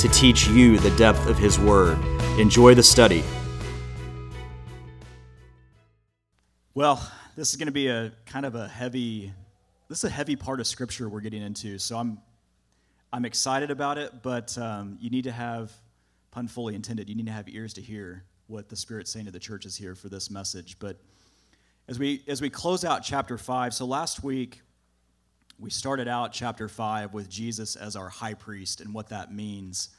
to teach you the depth of His Word. Enjoy the study. Well, this is going to be a kind of a heavy, this is a heavy part of Scripture we're getting into. So I'm, I'm excited about it, but um, you need to have, pun fully intended, you need to have ears to hear what the Spirit's saying to the churches here for this message. But as we as we close out chapter five, so last week we started out chapter 5 with Jesus as our high priest and what that means.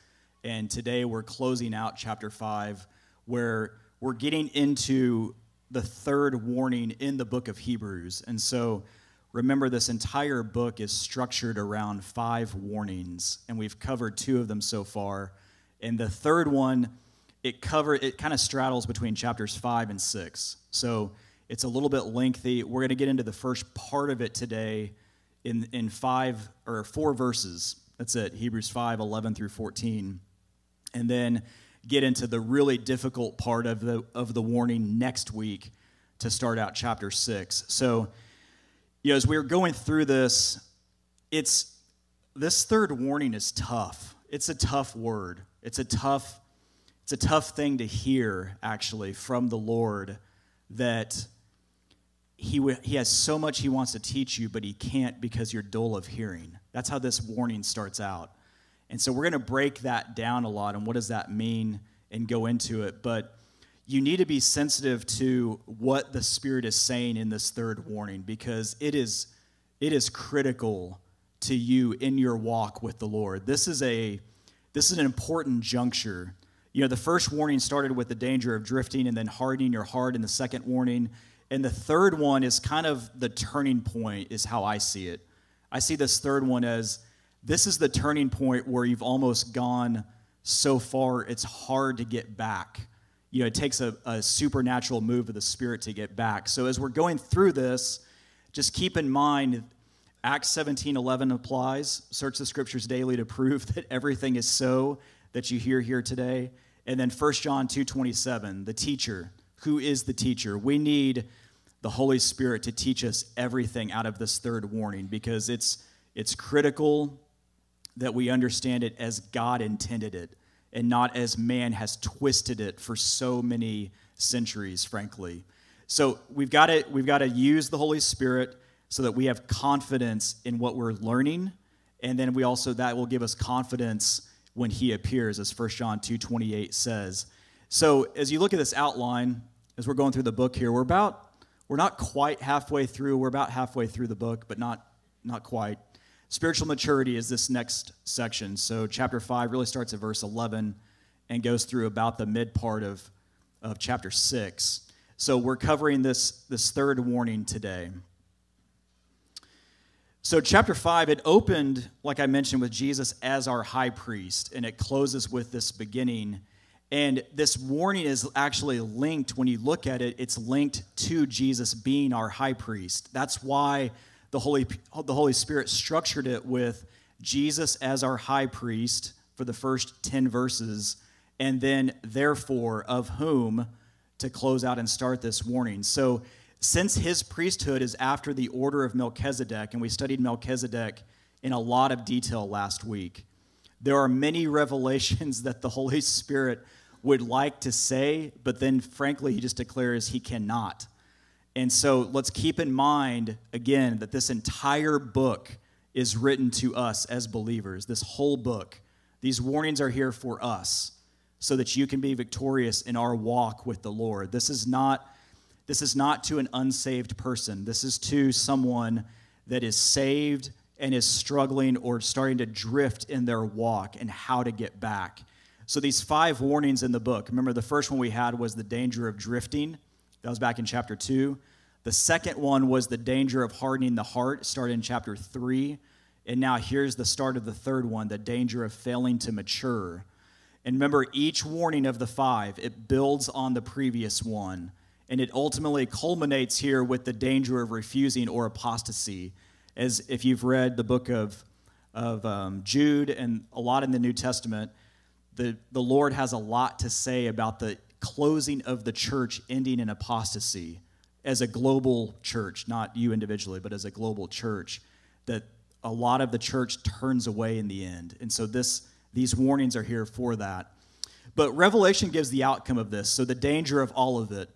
And today we're closing out chapter 5 where we're getting into the third warning in the book of Hebrews. And so remember, this entire book is structured around five warnings, and we've covered two of them so far. And the third one, it cover it kind of straddles between chapters 5 and 6. So it's a little bit lengthy. We're going to get into the first part of it today in, in five or four verses. That's it, Hebrews 5 11 through 14. And then get into the really difficult part of the, of the warning next week to start out chapter 6. So, you know, as we are going through this, it's this third warning is tough. It's a tough word. It's a tough it's a tough thing to hear actually from the Lord that he, he has so much he wants to teach you, but he can't because you're dull of hearing. That's how this warning starts out. And so we're going to break that down a lot and what does that mean and go into it. But you need to be sensitive to what the Spirit is saying in this third warning because it is, it is critical to you in your walk with the Lord. This is, a, this is an important juncture. You know, the first warning started with the danger of drifting and then hardening your heart in the second warning and the third one is kind of the turning point, is how I see it. I see this third one as this is the turning point where you've almost gone so far, it's hard to get back. You know, it takes a, a supernatural move of the Spirit to get back. So as we're going through this, just keep in mind Acts 17 11 applies. Search the scriptures daily to prove that everything is so that you hear here today. And then 1 John 2 27, the teacher. Who is the teacher? We need the Holy Spirit to teach us everything out of this third warning because it's, it's critical that we understand it as God intended it and not as man has twisted it for so many centuries, frankly. So we've got to, we've got to use the Holy Spirit so that we have confidence in what we're learning. And then we also, that will give us confidence when he appears, as 1 John 2 28 says. So as you look at this outline, as we're going through the book here, we're about we're not quite halfway through. We're about halfway through the book, but not, not quite. Spiritual maturity is this next section. So, chapter 5 really starts at verse 11 and goes through about the mid part of, of chapter 6. So, we're covering this, this third warning today. So, chapter 5, it opened, like I mentioned, with Jesus as our high priest, and it closes with this beginning and this warning is actually linked, when you look at it, it's linked to Jesus being our high priest. That's why the Holy, the Holy Spirit structured it with Jesus as our high priest for the first 10 verses, and then, therefore, of whom to close out and start this warning. So, since his priesthood is after the order of Melchizedek, and we studied Melchizedek in a lot of detail last week, there are many revelations that the Holy Spirit would like to say, but then frankly, he just declares he cannot. And so let's keep in mind, again, that this entire book is written to us as believers. This whole book. These warnings are here for us so that you can be victorious in our walk with the Lord. This is not this is not to an unsaved person. This is to someone that is saved and is struggling or starting to drift in their walk and how to get back. So, these five warnings in the book remember, the first one we had was the danger of drifting. That was back in chapter two. The second one was the danger of hardening the heart, started in chapter three. And now here's the start of the third one the danger of failing to mature. And remember, each warning of the five, it builds on the previous one. And it ultimately culminates here with the danger of refusing or apostasy. As if you've read the book of, of um, Jude and a lot in the New Testament, the, the Lord has a lot to say about the closing of the church ending in apostasy as a global church, not you individually, but as a global church, that a lot of the church turns away in the end. And so this, these warnings are here for that. But Revelation gives the outcome of this. So the danger of all of it.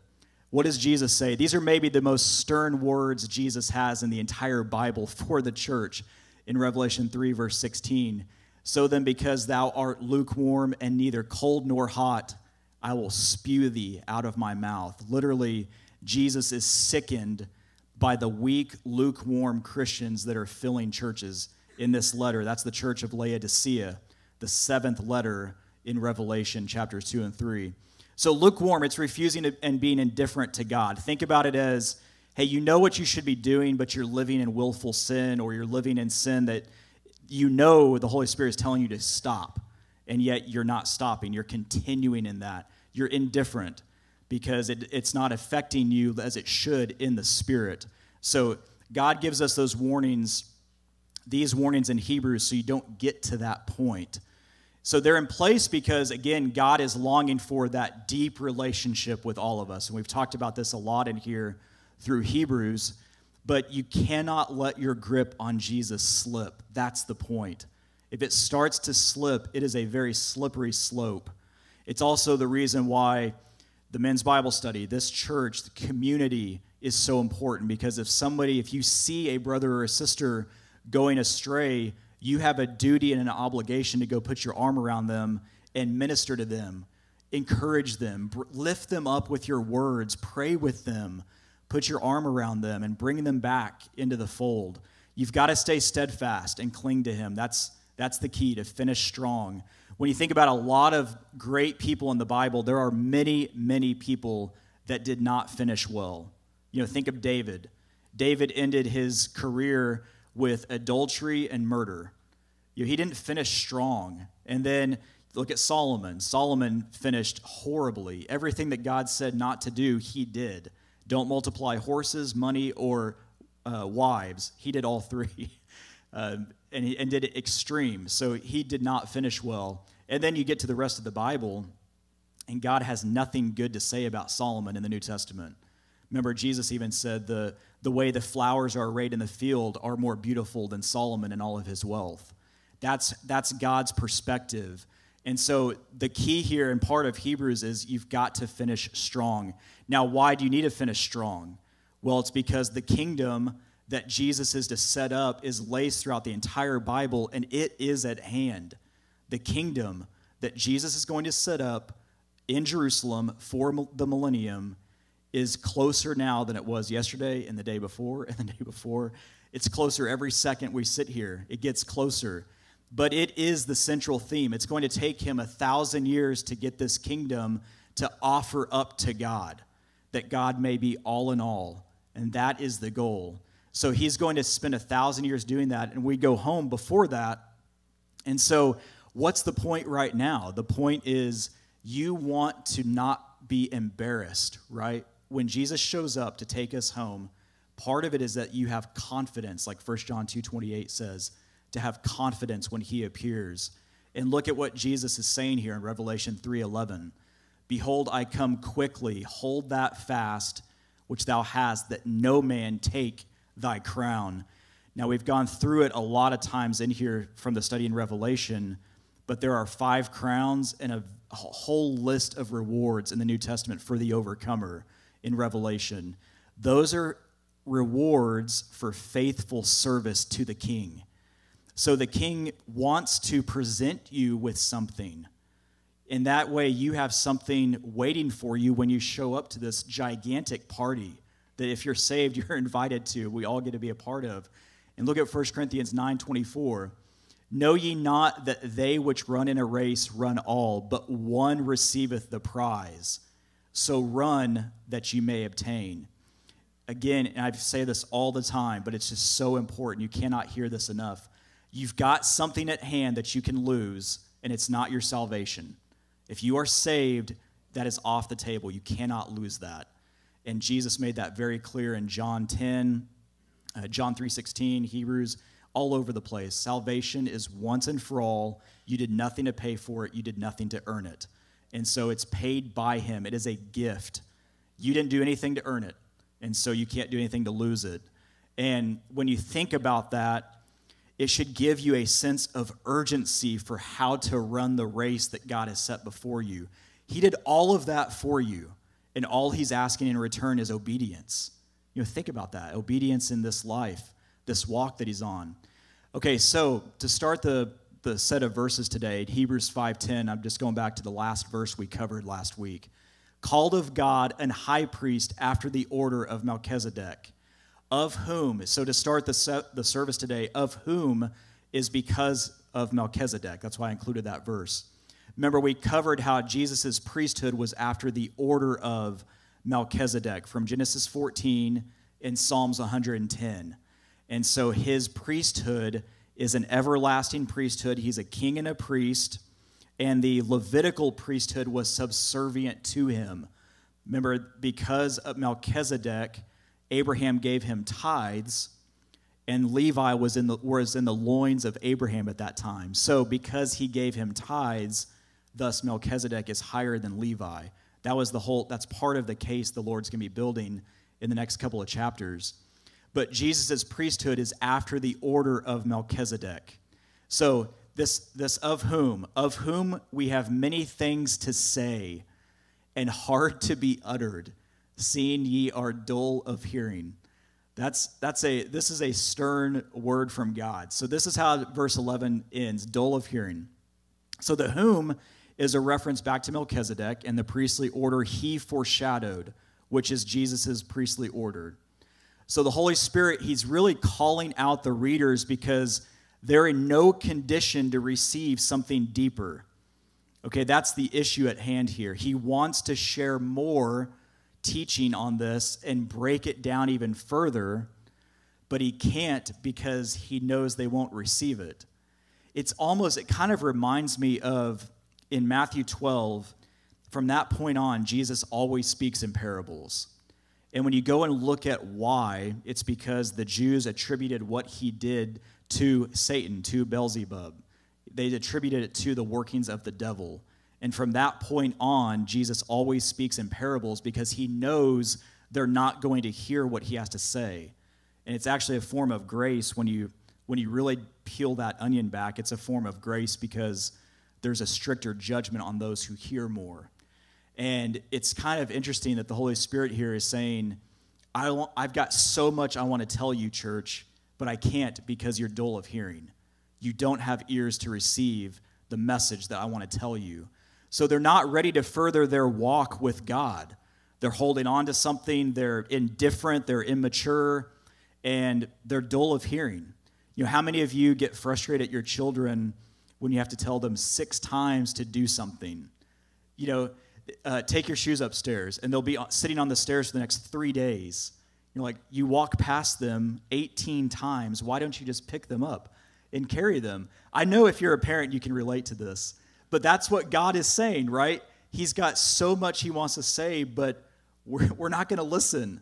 What does Jesus say? These are maybe the most stern words Jesus has in the entire Bible for the church in Revelation 3, verse 16. So then, because thou art lukewarm and neither cold nor hot, I will spew thee out of my mouth. Literally, Jesus is sickened by the weak, lukewarm Christians that are filling churches in this letter. That's the church of Laodicea, the seventh letter in Revelation chapters 2 and 3. So, lukewarm, it's refusing and being indifferent to God. Think about it as hey, you know what you should be doing, but you're living in willful sin, or you're living in sin that you know the Holy Spirit is telling you to stop, and yet you're not stopping. You're continuing in that. You're indifferent because it, it's not affecting you as it should in the spirit. So God gives us those warnings, these warnings in Hebrews, so you don't get to that point. So they're in place because, again, God is longing for that deep relationship with all of us. And we've talked about this a lot in here through Hebrews, but you cannot let your grip on Jesus slip. That's the point. If it starts to slip, it is a very slippery slope. It's also the reason why the men's Bible study, this church, the community is so important because if somebody, if you see a brother or a sister going astray, you have a duty and an obligation to go put your arm around them and minister to them, encourage them, lift them up with your words, pray with them, put your arm around them, and bring them back into the fold. You've got to stay steadfast and cling to Him. That's, that's the key to finish strong when you think about a lot of great people in the Bible, there are many, many people that did not finish well. You know, think of David. David ended his career with adultery and murder. You know, he didn't finish strong. And then look at Solomon. Solomon finished horribly. Everything that God said not to do, he did. Don't multiply horses, money, or uh, wives. He did all three. Uh, and, and did it extreme. So he did not finish well. And then you get to the rest of the Bible, and God has nothing good to say about Solomon in the New Testament. Remember, Jesus even said the, the way the flowers are arrayed in the field are more beautiful than Solomon and all of his wealth. That's, that's God's perspective. And so the key here and part of Hebrews is you've got to finish strong. Now, why do you need to finish strong? Well, it's because the kingdom that Jesus is to set up is laced throughout the entire Bible, and it is at hand. The kingdom that Jesus is going to set up in Jerusalem for the millennium is closer now than it was yesterday and the day before and the day before. It's closer every second we sit here. It gets closer. But it is the central theme. It's going to take him a thousand years to get this kingdom to offer up to God, that God may be all in all. And that is the goal. So he's going to spend a thousand years doing that, and we go home before that. And so, what's the point right now? The point is you want to not be embarrassed, right? When Jesus shows up to take us home, part of it is that you have confidence, like 1 John 2:28 says, to have confidence when he appears. And look at what Jesus is saying here in Revelation 3:11. Behold, I come quickly. Hold that fast which thou hast, that no man take thy crown. Now, we've gone through it a lot of times in here from the study in Revelation, but there are five crowns and a whole list of rewards in the New Testament for the overcomer in Revelation. Those are rewards for faithful service to the king. So the king wants to present you with something. In that way, you have something waiting for you when you show up to this gigantic party that if you're saved, you're invited to. We all get to be a part of. And look at 1 Corinthians 9 24. Know ye not that they which run in a race run all, but one receiveth the prize? So run that you may obtain. Again, and I say this all the time, but it's just so important. You cannot hear this enough. You've got something at hand that you can lose, and it's not your salvation. If you are saved, that is off the table. You cannot lose that. And Jesus made that very clear in John 10, uh, John 3:16, Hebrews, all over the place. Salvation is once and for all. You did nothing to pay for it. You did nothing to earn it. And so it's paid by him. It is a gift. You didn't do anything to earn it. And so you can't do anything to lose it. And when you think about that, it should give you a sense of urgency for how to run the race that God has set before you. He did all of that for you, and all he's asking in return is obedience. You know, think about that obedience in this life, this walk that he's on. Okay, so to start the, the set of verses today, Hebrews 5:10, I'm just going back to the last verse we covered last week. Called of God and high priest after the order of Melchizedek of whom, so to start the, the service today, of whom is because of Melchizedek. That's why I included that verse. Remember, we covered how Jesus' priesthood was after the order of Melchizedek from Genesis 14 and Psalms 110. And so his priesthood is an everlasting priesthood. He's a king and a priest, and the Levitical priesthood was subservient to him. Remember, because of Melchizedek, Abraham gave him tithes, and Levi was in the, was in the loins of Abraham at that time. So, because he gave him tithes, thus Melchizedek is higher than Levi. That was the whole, that's part of the case the Lord's going to be building in the next couple of chapters. But Jesus' priesthood is after the order of Melchizedek. So, this, this of whom, of whom we have many things to say and hard to be uttered seeing ye are dull of hearing. That's, that's a, this is a stern word from God. So this is how verse 11 ends, dull of hearing. So the whom is a reference back to Melchizedek and the priestly order he foreshadowed, which is Jesus' priestly order. So the Holy Spirit, he's really calling out the readers because they're in no condition to receive something deeper. Okay, that's the issue at hand here. He wants to share more teaching on this and break it down even further, but he can't because he knows they won't receive it. It's almost, it kind of reminds me of in Matthew 12, from that point on, Jesus always speaks in parables. And when you go and look at why, it's because the Jews attributed what he did to Satan, to Beelzebub. They attributed it to the workings of the devil. And from that point on, Jesus always speaks in parables because he knows they're not going to hear what he has to say. And it's actually a form of grace when you when you really peel that onion back, it's a form of grace because there's a stricter judgment on those who hear more. And it's kind of interesting that the Holy Spirit here is saying, I I've got so much I want to tell you, church, but I can't because you're dull of hearing. You don't have ears to receive the message that I want to tell you. So they're not ready to further their walk with God. They're holding on to something, they're indifferent, they're immature, and they're dull of hearing. You know, how many of you get frustrated at your children when you have to tell them six times to do something? You know, uh, take your shoes upstairs, and they'll be sitting on the stairs for the next three days. You're like, you walk past them 18 times. Why don't you just pick them up and carry them? I know if you're a parent, you can relate to this. But that's what God is saying, right? He's got so much he wants to say, but we're, we're not going to listen.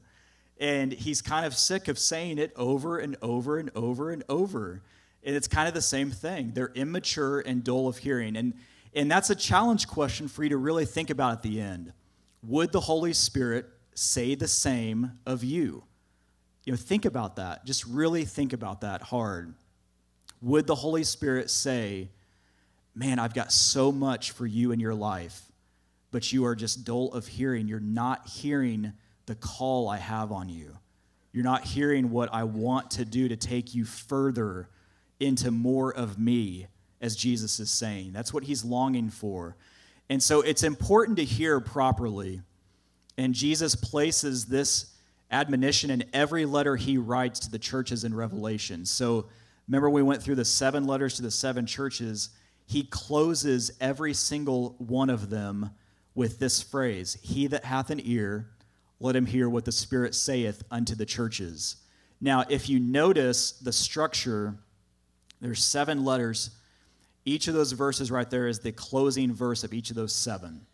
And he's kind of sick of saying it over and over and over and over. And it's kind of the same thing. They're immature and dull of hearing. And, and that's a challenge question for you to really think about at the end. Would the Holy Spirit say the same of you? You know, think about that. Just really think about that hard. Would the Holy Spirit say, Man, I've got so much for you in your life, but you are just dull of hearing. You're not hearing the call I have on you. You're not hearing what I want to do to take you further into more of me, as Jesus is saying. That's what he's longing for. And so it's important to hear properly. And Jesus places this admonition in every letter he writes to the churches in Revelation. So remember, we went through the seven letters to the seven churches he closes every single one of them with this phrase He that hath an ear, let him hear what the Spirit saith unto the churches. Now, if you notice the structure, there's seven letters, Each of those verses right there is the closing verse of each of those seven.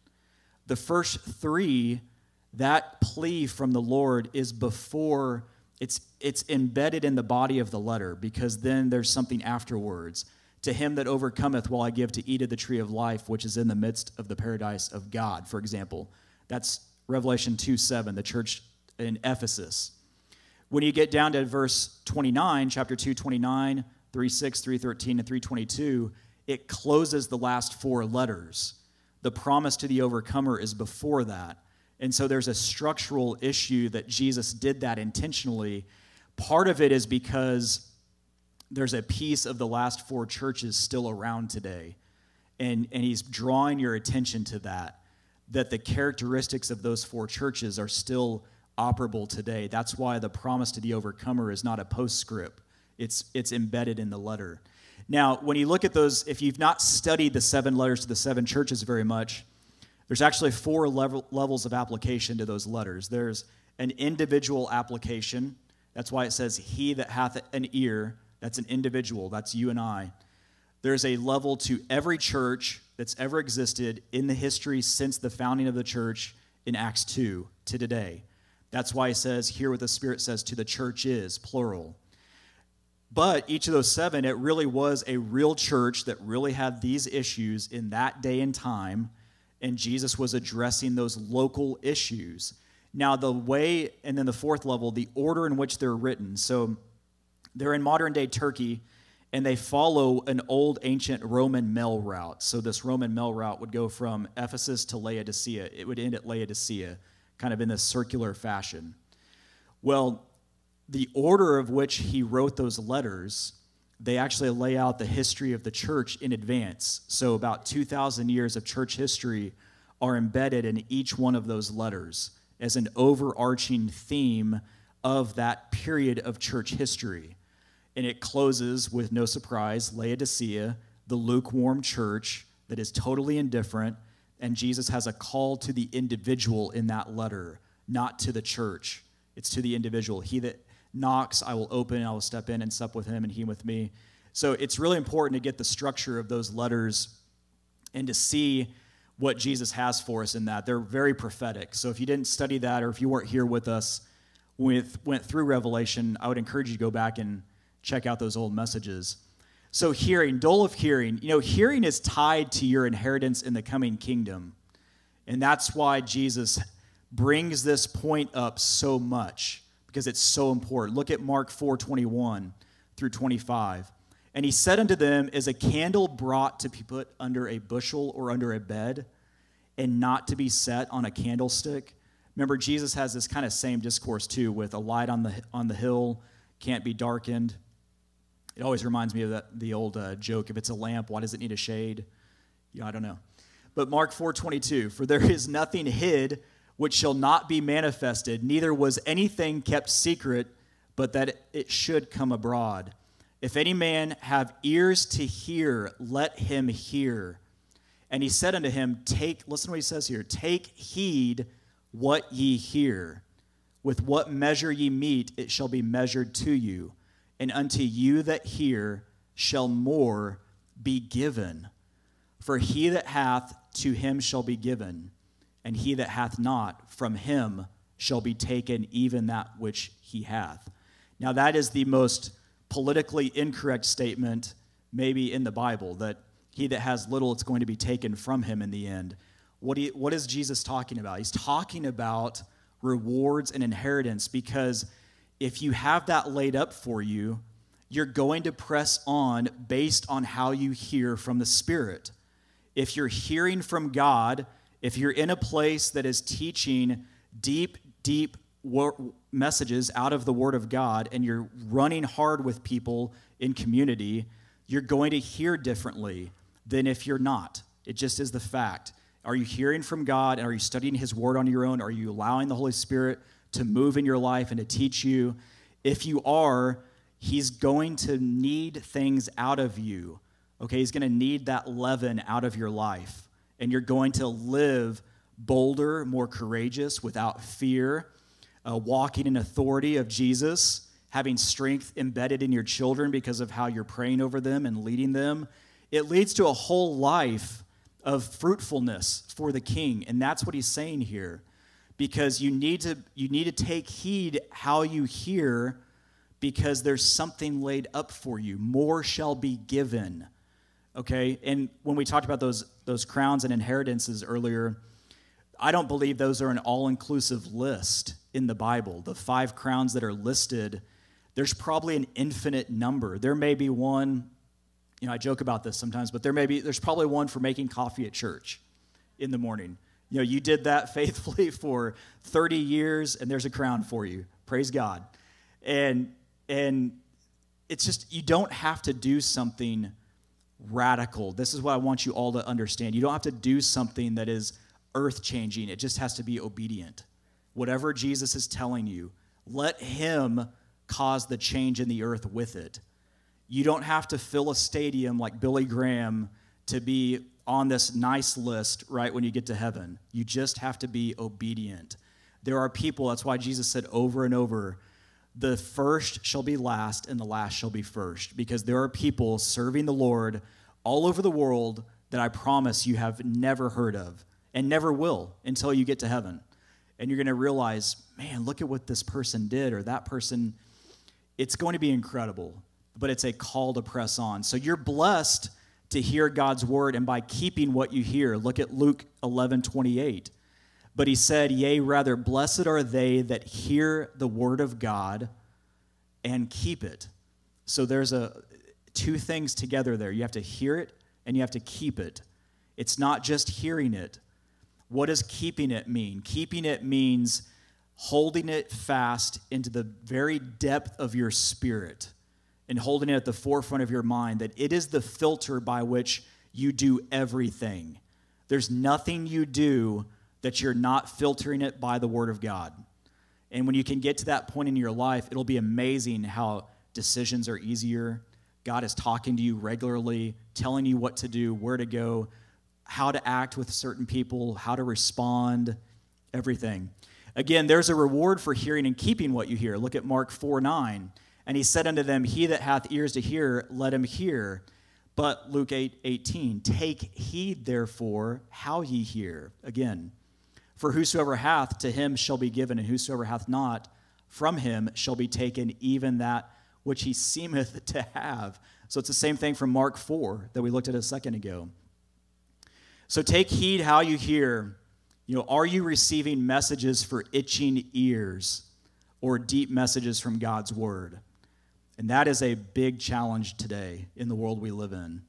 The first three, that plea from the Lord is before it's it's embedded in the body of the letter because then there's something afterwards. To him that overcometh will I give to eat of the tree of life, which is in the midst of the paradise of God, for example. That's Revelation 2 7, the church in Ephesus. When you get down to verse 29, chapter 2, 29, 3 6, 3 13, and 322, it closes the last four letters. The promise to the overcomer is before that. And so there's a structural issue that Jesus did that intentionally. Part of it is because there's a piece of the last four churches still around today. And, and he's drawing your attention to that, that the characteristics of those four churches are still operable today. That's why the promise to the overcomer is not a postscript, it's, it's embedded in the letter. Now, when you look at those, if you've not studied the seven letters to the seven churches very much, there's actually four level, levels of application to those letters. There's an individual application. That's why it says, He that hath an ear, that's an individual, that's you and I. There's a level to every church that's ever existed in the history since the founding of the church in Acts 2 to today. That's why it says, Hear what the Spirit says to the churches, plural. But each of those seven, it really was a real church that really had these issues in that day and time, and Jesus was addressing those local issues. Now, the way, and then the fourth level, the order in which they're written. So they're in modern day Turkey, and they follow an old ancient Roman mail route. So this Roman mail route would go from Ephesus to Laodicea, it would end at Laodicea kind of in this circular fashion. Well, the order of which he wrote those letters, they actually lay out the history of the church in advance. So, about 2,000 years of church history are embedded in each one of those letters as an overarching theme of that period of church history. And it closes with no surprise Laodicea, the lukewarm church that is totally indifferent and Jesus has a call to the individual in that letter, not to the church. It's to the individual. He that knocks, I will open, and I will step in and sup with him and he with me. So it's really important to get the structure of those letters and to see what Jesus has for us in that. They're very prophetic. So if you didn't study that or if you weren't here with us with went through Revelation, I would encourage you to go back and check out those old messages. So, hearing, dole of hearing, you know, hearing is tied to your inheritance in the coming kingdom. And that's why Jesus brings this point up so much because it's so important. Look at Mark 4 21 through 25. And he said unto them, Is a candle brought to be put under a bushel or under a bed, and not to be set on a candlestick? Remember, Jesus has this kind of same discourse too, with a light on the, on the hill can't be darkened. It always reminds me of that, the old uh, joke if it's a lamp, why does it need a shade? Yeah, I don't know. But Mark 4:22, for there is nothing hid which shall not be manifested, neither was anything kept secret, but that it should come abroad. If any man have ears to hear, let him hear. And he said unto him, Take, listen to what he says here, take heed what ye hear. With what measure ye mete, it shall be measured to you and unto you that hear shall more be given. For he that hath, to him shall be given, and he that hath not, from him shall be taken even that which he hath. Now, that is the most politically incorrect statement, maybe in the Bible, that he that has little, it's going to be taken from him in the end. What, you, what is Jesus talking about? He's talking about rewards and inheritance because if you have that laid up for you, you're going to press on based on how you hear from the Spirit. If you're hearing from God, if you're in a place that is teaching deep, deep messages out of the Word of God and you're running hard with people in community, you're going to hear differently than if you're not. It just is the fact. Are you hearing from God and are you studying His Word on your own? Are you allowing the Holy Spirit to move in your life and to teach you. If you are, He's going to need things out of you. Okay, He's going to need that leaven out of your life. And you're going to live bolder, more courageous, without fear, uh, walking in authority of Jesus, having strength embedded in your children because of how you're praying over them and leading them. It leads to a whole life of fruitfulness for the king. And that's what he's saying here. Because you need to you need to take heed how you hear because there's something laid up for you. More shall be given. Okay? And when we talked about those those crowns and inheritances earlier, I don't believe those are an all-inclusive list in the Bible. The five crowns that are listed, there's probably an infinite number. There may be one, you know, I joke about this sometimes, but there may be there's probably one for making coffee at church in the morning. You know, you did that faithfully for 30 years and there's a crown for you. Praise God. And and it's just, you don't have to do something radical. This is what I want you all to understand. You don't have to do something that is earth changing, it just has to be obedient. Whatever Jesus is telling you, let Him cause the change in the earth with it. You don't have to fill a stadium like Billy Graham to be on this nice list right when you get to heaven. You just have to be obedient. There are people, that's why Jesus said over and over, the first shall be last and the last shall be first because there are people serving the Lord all over the world that I promise you have never heard of and never will until you get to heaven. And you're going to realize, man, look at what this person did or that person. It's going to be incredible, but it's a call to press on. So you're blessed to hear God's word and by keeping what you hear. Look at Luke 11 28. But he said, Yea, rather, blessed are they that hear the word of God and keep it. So there's a two things together there. You have to hear it and you have to keep it. It's not just hearing it. What does keeping it mean? Keeping it means holding it fast into the very depth of your spirit and holding it at the forefront of your mind that it is the filter by which you do everything. There's nothing you do that you're not filtering it by the Word of God. And when you can get to that point in your life, it'll be amazing how decisions are easier. God is talking to you regularly, telling you what to do, where to go, how to act with certain people, how to respond, everything. Again, there's a reward for hearing and keeping what you hear. Look at Mark 4 9. And he said unto them, He that hath ears to hear, let him hear. But Luke 8 18, take heed therefore how ye hear. Again, for whosoever hath, to him shall be given, and whosoever hath not, from him shall be taken even that which he seemeth to have. So it's the same thing from Mark 4 that we looked at a second ago. So take heed how you hear. You know, are you receiving messages for itching ears or deep messages from God's word? And that is a big challenge today in the world we live in.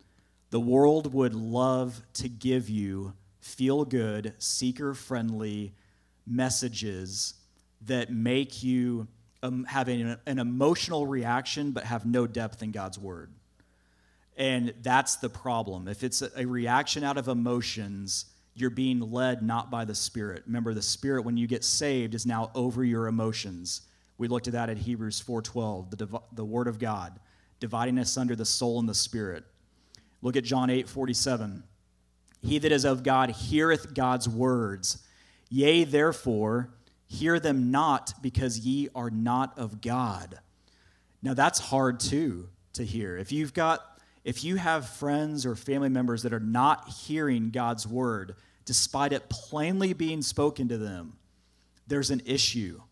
The world would love to give you feel good, seeker friendly messages that make you um, have an, an emotional reaction but have no depth in God's word. And that's the problem. If it's a, a reaction out of emotions, you're being led not by the Spirit. Remember, the Spirit, when you get saved, is now over your emotions. We looked at that at Hebrews 4.12, the, the Word of God, dividing us under the soul and the Spirit. Look at John 8, 47. He that is of God heareth God's words. Yea, therefore, hear them not, because ye are not of God. Now that's hard too to hear. If you've got if you have friends or family members that are not hearing God's word, despite it plainly being spoken to them, there's an issue.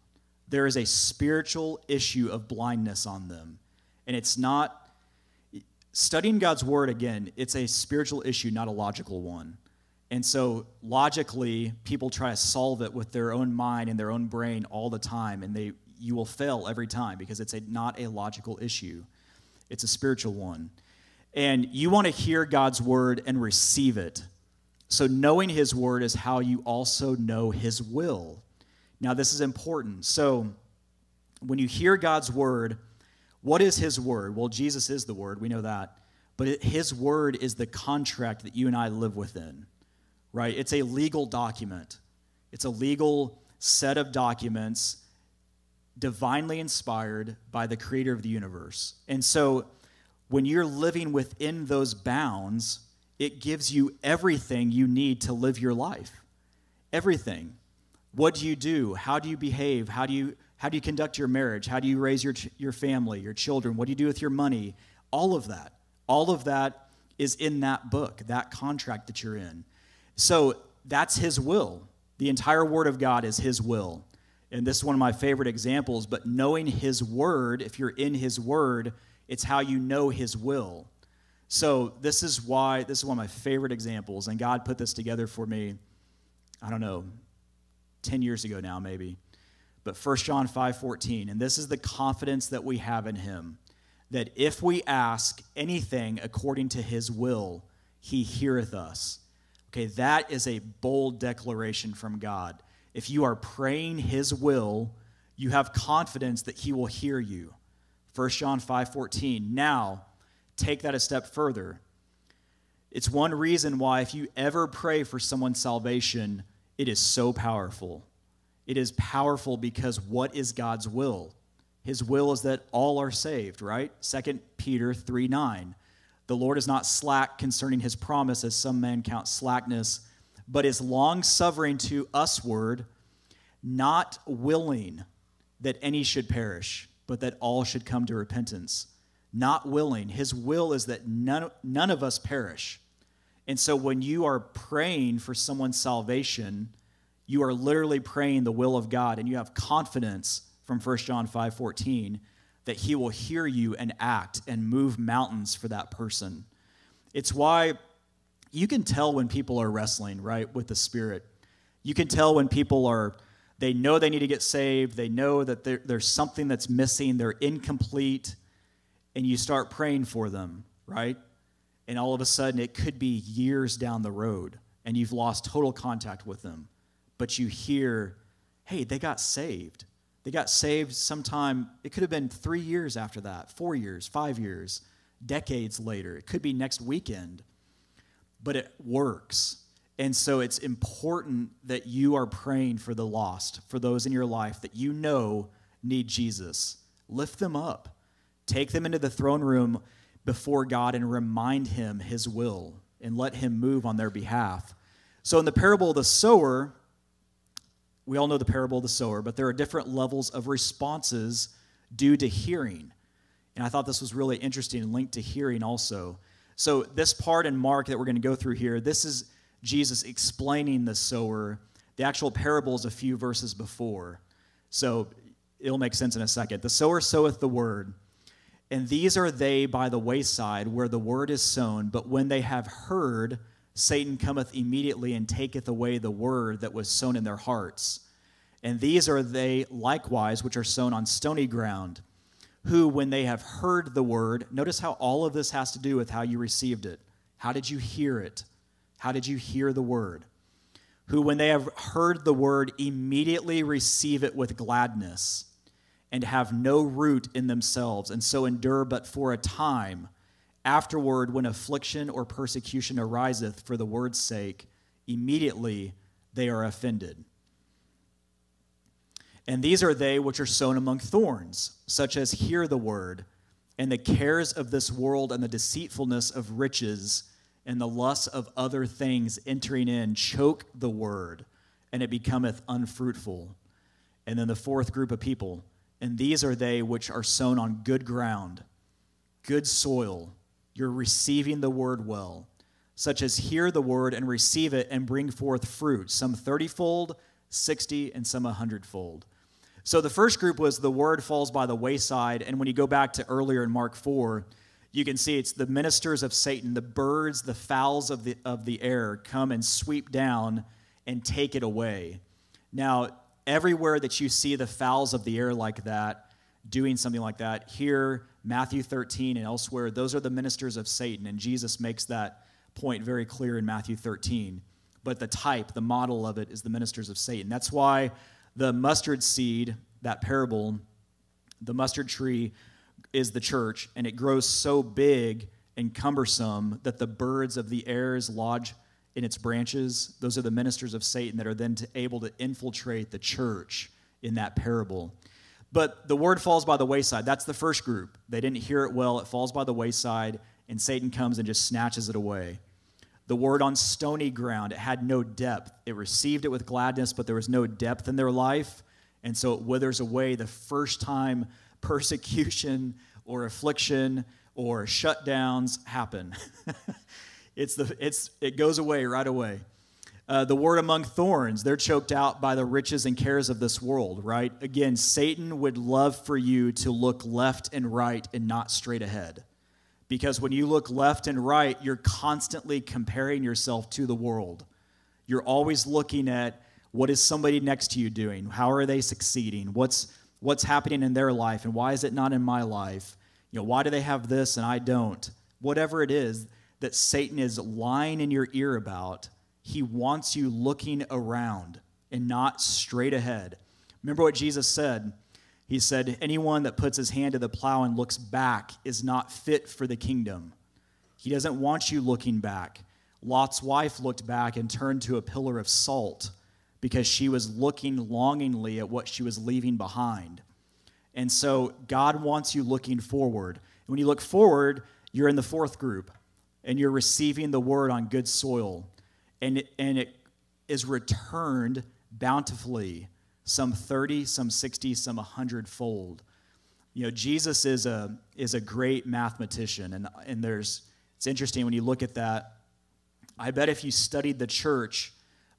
There is a spiritual issue of blindness on them. And it's not studying God's word, again, it's a spiritual issue, not a logical one. And so, logically, people try to solve it with their own mind and their own brain all the time, and they, you will fail every time because it's a, not a logical issue, it's a spiritual one. And you want to hear God's word and receive it. So, knowing His word is how you also know His will. Now, this is important. So, when you hear God's word, what is His word? Well, Jesus is the word, we know that. But His word is the contract that you and I live within, right? It's a legal document, it's a legal set of documents divinely inspired by the creator of the universe. And so, when you're living within those bounds, it gives you everything you need to live your life. Everything. What do you do? How do you behave? How do you how do you conduct your marriage? How do you raise your, your family, your children? What do you do with your money? All of that. All of that is in that book, that contract that you're in. So that's His will. The entire Word of God is His will. And this is one of my favorite examples, but knowing His Word, if you're in His Word, it's how you know His will. So this is why, this is one of my favorite examples, and God put this together for me, I don't know, 10 years ago now, maybe. But 1 John 5 14, and this is the confidence that we have in Him that if we ask anything according to his will, he heareth us. Okay, that is a bold declaration from God. If you are praying his will, you have confidence that he will hear you. 1 John 5:14. Now, take that a step further. It's one reason why if you ever pray for someone's salvation, it is so powerful. It is powerful because what is God's will? His will is that all are saved, right? 2 Peter 3 9. The Lord is not slack concerning his promise, as some men count slackness, but is long suffering to usward, not willing that any should perish, but that all should come to repentance. Not willing. His will is that none, none of us perish. And so when you are praying for someone's salvation, you are literally praying the will of God and you have confidence from 1 John 5:14 that he will hear you and act and move mountains for that person. It's why you can tell when people are wrestling, right, with the spirit. You can tell when people are they know they need to get saved, they know that there's something that's missing, they're incomplete, and you start praying for them, right? And all of a sudden it could be years down the road and you've lost total contact with them. But you hear, "Hey, they got saved." They got saved sometime, it could have been three years after that, four years, five years, decades later. It could be next weekend, but it works. And so it's important that you are praying for the lost, for those in your life that you know need Jesus. Lift them up, take them into the throne room before God and remind him his will and let him move on their behalf. So in the parable of the sower, we all know the parable of the sower, but there are different levels of responses due to hearing. And I thought this was really interesting and linked to hearing also. So, this part in Mark that we're going to go through here, this is Jesus explaining the sower. The actual parable is a few verses before. So, it'll make sense in a second. The sower soweth the word, and these are they by the wayside where the word is sown, but when they have heard, Satan cometh immediately and taketh away the word that was sown in their hearts. And these are they likewise which are sown on stony ground, who, when they have heard the word, notice how all of this has to do with how you received it. How did you hear it? How did you hear the word? Who, when they have heard the word, immediately receive it with gladness and have no root in themselves, and so endure but for a time. Afterward, when affliction or persecution ariseth for the word's sake, immediately they are offended. And these are they which are sown among thorns, such as hear the word, and the cares of this world and the deceitfulness of riches and the lust of other things entering in choke the word, and it becometh unfruitful. And then the fourth group of people, and these are they which are sown on good ground, good soil you're receiving the word well, such as hear the word and receive it and bring forth fruit, some 30 fold, 60, and some 100 fold. So the first group was the word falls by the wayside. And when you go back to earlier in Mark 4, you can see it's the ministers of Satan, the birds, the fowls of the, of the air come and sweep down and take it away. Now, everywhere that you see the fowls of the air like that, doing something like that. Here, Matthew 13 and elsewhere, those are the ministers of Satan, and Jesus makes that point very clear in Matthew 13. But the type, the model of it, is the ministers of Satan. That's why the mustard seed, that parable, the mustard tree is the church, and it grows so big and cumbersome that the birds of the airs lodge in its branches. Those are the ministers of Satan that are then able to infiltrate the church in that parable. But the word falls by the wayside. That's the first group. They didn't hear it well. It falls by the wayside, and Satan comes and just snatches it away. The word on stony ground, it had no depth. It received it with gladness, but there was no depth in their life. And so it withers away the first time persecution or affliction or shutdowns happen. it's the, it's, it goes away right away. Uh, the word among thorns, they're choked out by the riches and cares of this world, right? Again, Satan would love for you to look left and right and not straight ahead. Because when you look left and right, you're constantly comparing yourself to the world. You're always looking at what is somebody next to you doing? How are they succeeding? What's, what's happening in their life? And why is it not in my life? You know, why do they have this and I don't? Whatever it is that Satan is lying in your ear about, he wants you looking around and not straight ahead. Remember what Jesus said? He said, Anyone that puts his hand to the plow and looks back is not fit for the kingdom. He doesn't want you looking back. Lot's wife looked back and turned to a pillar of salt because she was looking longingly at what she was leaving behind. And so God wants you looking forward. when you look forward, you're in the fourth group and you're receiving the word on good soil. And it, and it is returned bountifully some 30, some 60, some 100 fold. You know, Jesus is a, is a great mathematician, and, and there's, it's interesting when you look at that. I bet if you studied the church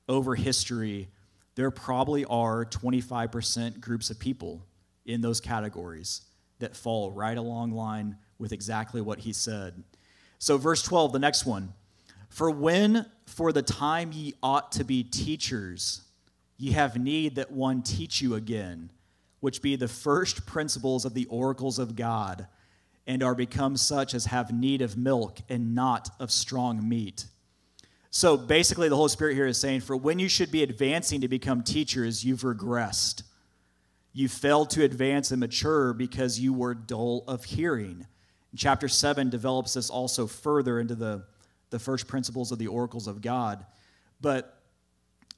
over history, there probably are 25% groups of people in those categories that fall right along line with exactly what he said. So, verse 12, the next one. For when for the time ye ought to be teachers, Ye have need that one teach you again, which be the first principles of the oracles of God, and are become such as have need of milk and not of strong meat. So basically, the Holy Spirit here is saying, for when you should be advancing to become teachers, you've regressed. You failed to advance and mature because you were dull of hearing. Chapter 7 develops this also further into the, the first principles of the oracles of God. But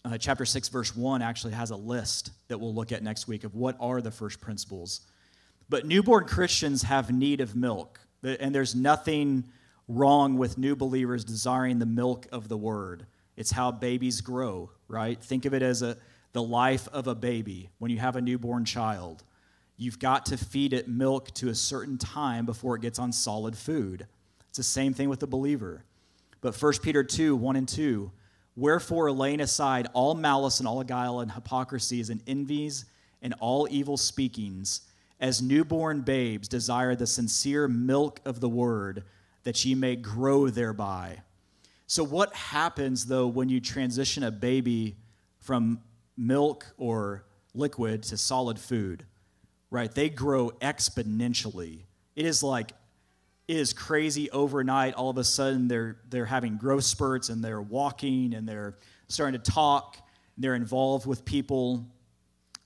uh, chapter 6, verse 1 actually has a list that we'll look at next week of what are the first principles. But newborn Christians have need of milk, and there's nothing wrong with new believers desiring the milk of the word. It's how babies grow, right? Think of it as a, the life of a baby when you have a newborn child. You've got to feed it milk to a certain time before it gets on solid food. It's the same thing with the believer. But 1 Peter 2 1 and 2 Wherefore, laying aside all malice and all guile and hypocrisies and envies and all evil speakings, as newborn babes desire the sincere milk of the word, that ye may grow thereby. So, what happens though when you transition a baby from milk or liquid to solid food? Right? They grow exponentially. It is like it is crazy overnight. All of a sudden, they're, they're having growth spurts and they're walking and they're starting to talk. and They're involved with people.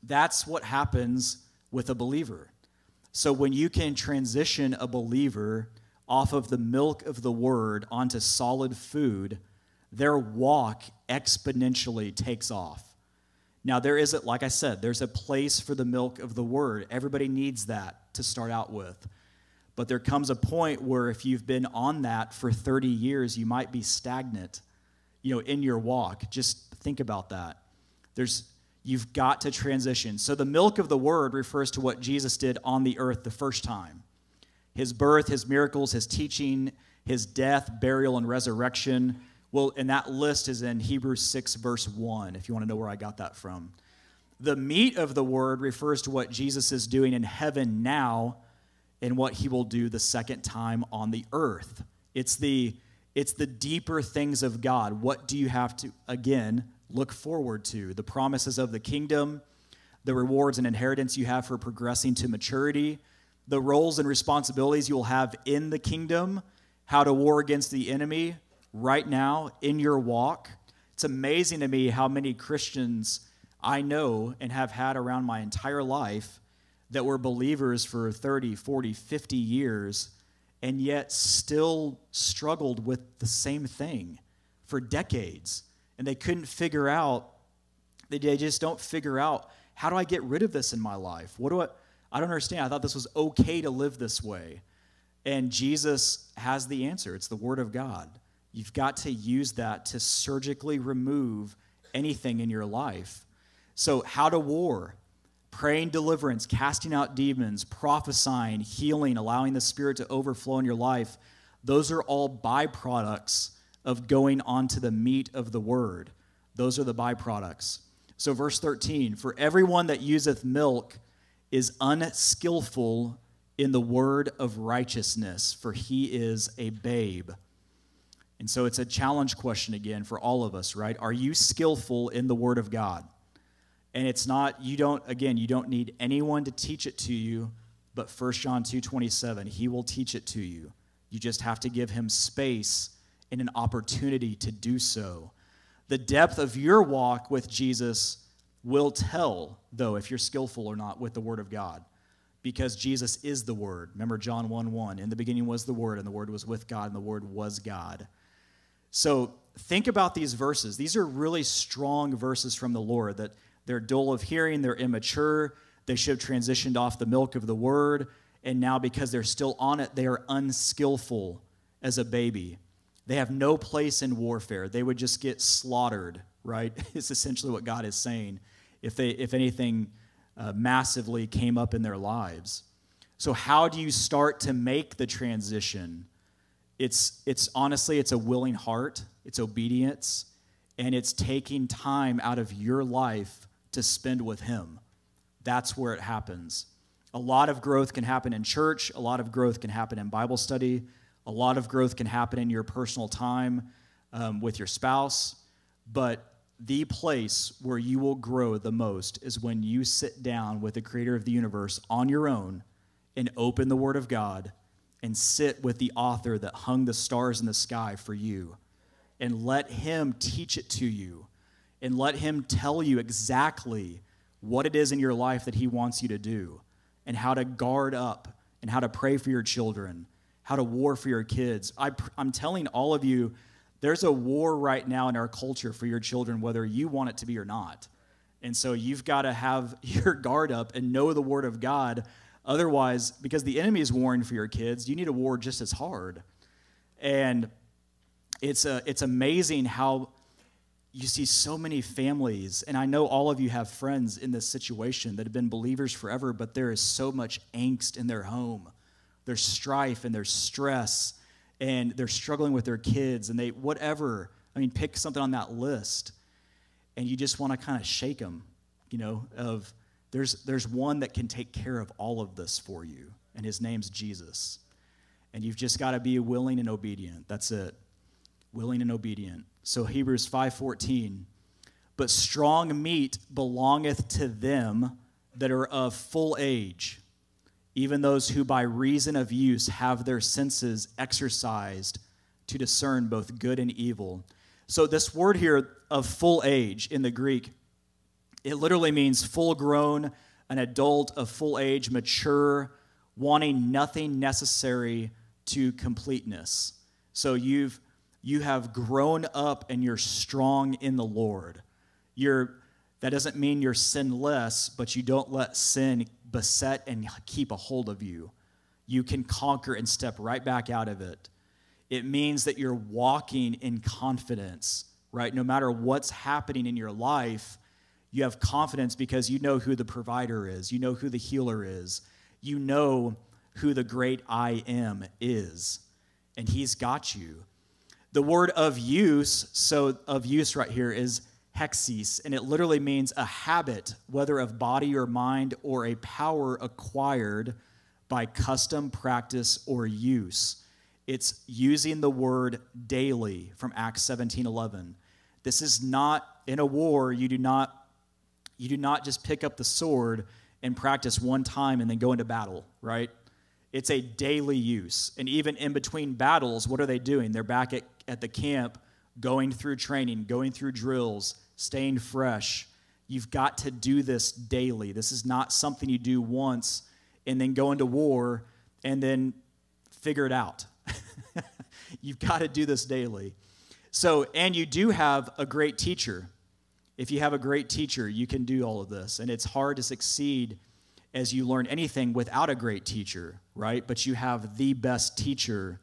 That's what happens with a believer. So, when you can transition a believer off of the milk of the word onto solid food, their walk exponentially takes off. Now, there is, a, like I said, there's a place for the milk of the word. Everybody needs that to start out with. But there comes a point where if you've been on that for 30 years, you might be stagnant, you know, in your walk. Just think about that. There's you've got to transition. So the milk of the word refers to what Jesus did on the earth the first time. His birth, his miracles, his teaching, his death, burial and resurrection. Well, and that list is in Hebrews 6 verse 1 if you want to know where I got that from. The meat of the word refers to what Jesus is doing in heaven now and what he will do the second time on the earth. It's the it's the deeper things of God. What do you have to again look forward to? The promises of the kingdom, the rewards and inheritance you have for progressing to maturity, the roles and responsibilities you'll have in the kingdom, how to war against the enemy right now in your walk. It's amazing to me how many Christians I know and have had around my entire life that were believers for 30, 40, 50 years and yet still struggled with the same thing for decades. And they couldn't figure out, they just don't figure out, how do I get rid of this in my life? What do I, I don't understand. I thought this was okay to live this way. And Jesus has the answer it's the Word of God. You've got to use that to surgically remove anything in your life. So, how to war? praying deliverance, casting out demons, prophesying, healing, allowing the Spirit to overflow in your life, those are all byproducts of going on to the meat of the word. Those are the byproducts. So, verse 13 For everyone that useth milk is unskillful in the word of righteousness, for he is a babe. And so it's a challenge question again for all of us, right? Are you skillful in the word of God? And it's not, you don't, again, you don't need anyone to teach it to you, but 1 John 2 27, he will teach it to you. You just have to give him space and an opportunity to do so. The depth of your walk with Jesus will tell, though, if you're skillful or not with the Word of God, because Jesus is the Word. Remember John 1 1. In the beginning was the Word, and the Word was with God, and the Word was God. So think about these verses. These are really strong verses from the Lord that they're dull of hearing, they're immature, they should have transitioned off the milk of the Word, and now because they're still on it, they are unskillful as a baby. They have no place in warfare. They would just get slaughtered, right? It's essentially what God is saying if, they, if anything uh, massively came up in their lives. So, how do you start to make the transition? It's, it's honestly, it's a willing heart, it's obedience, and it's taking time out of your life to spend with Him. That's where it happens. A lot of growth can happen in church, a lot of growth can happen in Bible study, a lot of growth can happen in your personal time um, with your spouse, but the place where you will grow the most is when you sit down with the creator of the universe on your own and open the Word of God and sit with the author that hung the stars in the sky for you and let him teach it to you and let him tell you exactly what it is in your life that he wants you to do and how to guard up and how to pray for your children, how to war for your kids. I, am telling all of you, there's a war right now in our culture for your children, whether you want it to be or not. And so you've got to have your guard up and know the Word of God. Otherwise, because the enemy is warring for your kids, you need to war just as hard. And it's, a, it's amazing how you see so many families, and I know all of you have friends in this situation that have been believers forever, but there is so much angst in their home. There's strife and there's stress and they're struggling with their kids and they whatever i mean pick something on that list and you just want to kind of shake them you know of there's there's one that can take care of all of this for you and his name's jesus. And you've just got to be willing and obedient. That's it. Willing and obedient. So hebrews 5.14 but strong meat belongeth to them that are of full age even those who by reason of use have their senses exercised to discern both good and evil. So, this word here of full age in the Greek, it literally means full grown, an adult of full age, mature, wanting nothing necessary to completeness. So, you've you have grown up and you're strong in the Lord. You're that doesn't mean you're sinless, but you don't let sin beset and keep a hold of you. You can conquer and step right back out of it. It means that you're walking in confidence, right? No matter what's happening in your life, you have confidence because you know who the provider is, you know who the healer is, you know who the great I am is, and he's got you. The word of use, so of use right here is hexis, and it literally means a habit, whether of body or mind, or a power acquired by custom, practice, or use. It's using the word daily from Acts 17 11. This is not in a war, you do not you do not just pick up the sword and practice one time and then go into battle, right? It's a daily use. And even in between battles, what are they doing? They're back at, at the camp going through training, going through drills, staying fresh. You've got to do this daily. This is not something you do once and then go into war and then figure it out. You've got to do this daily. So, and you do have a great teacher. If you have a great teacher, you can do all of this. And it's hard to succeed as you learn anything without a great teacher, right? But you have the best teacher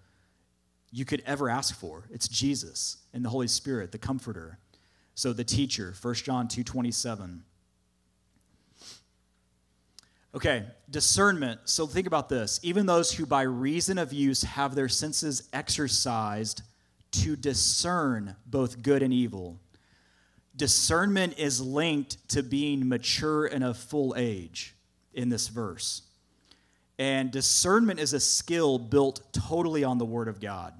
you could ever ask for. It's Jesus and the Holy Spirit, the comforter. So the teacher, 1 John 2:27. Okay, discernment. So think about this. Even those who by reason of use have their senses exercised to discern both good and evil. Discernment is linked to being mature and of full age in this verse. And discernment is a skill built totally on the Word of God.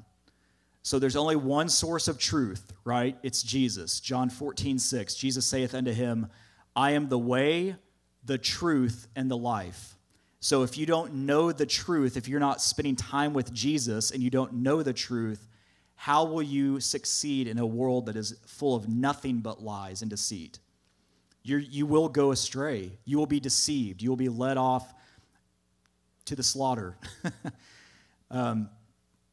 So there's only one source of truth, right? It's Jesus. John 14, 6. Jesus saith unto him, I am the way, the truth, and the life. So if you don't know the truth, if you're not spending time with Jesus and you don't know the truth, how will you succeed in a world that is full of nothing but lies and deceit? you you will go astray. You will be deceived. You will be led off to the slaughter. um,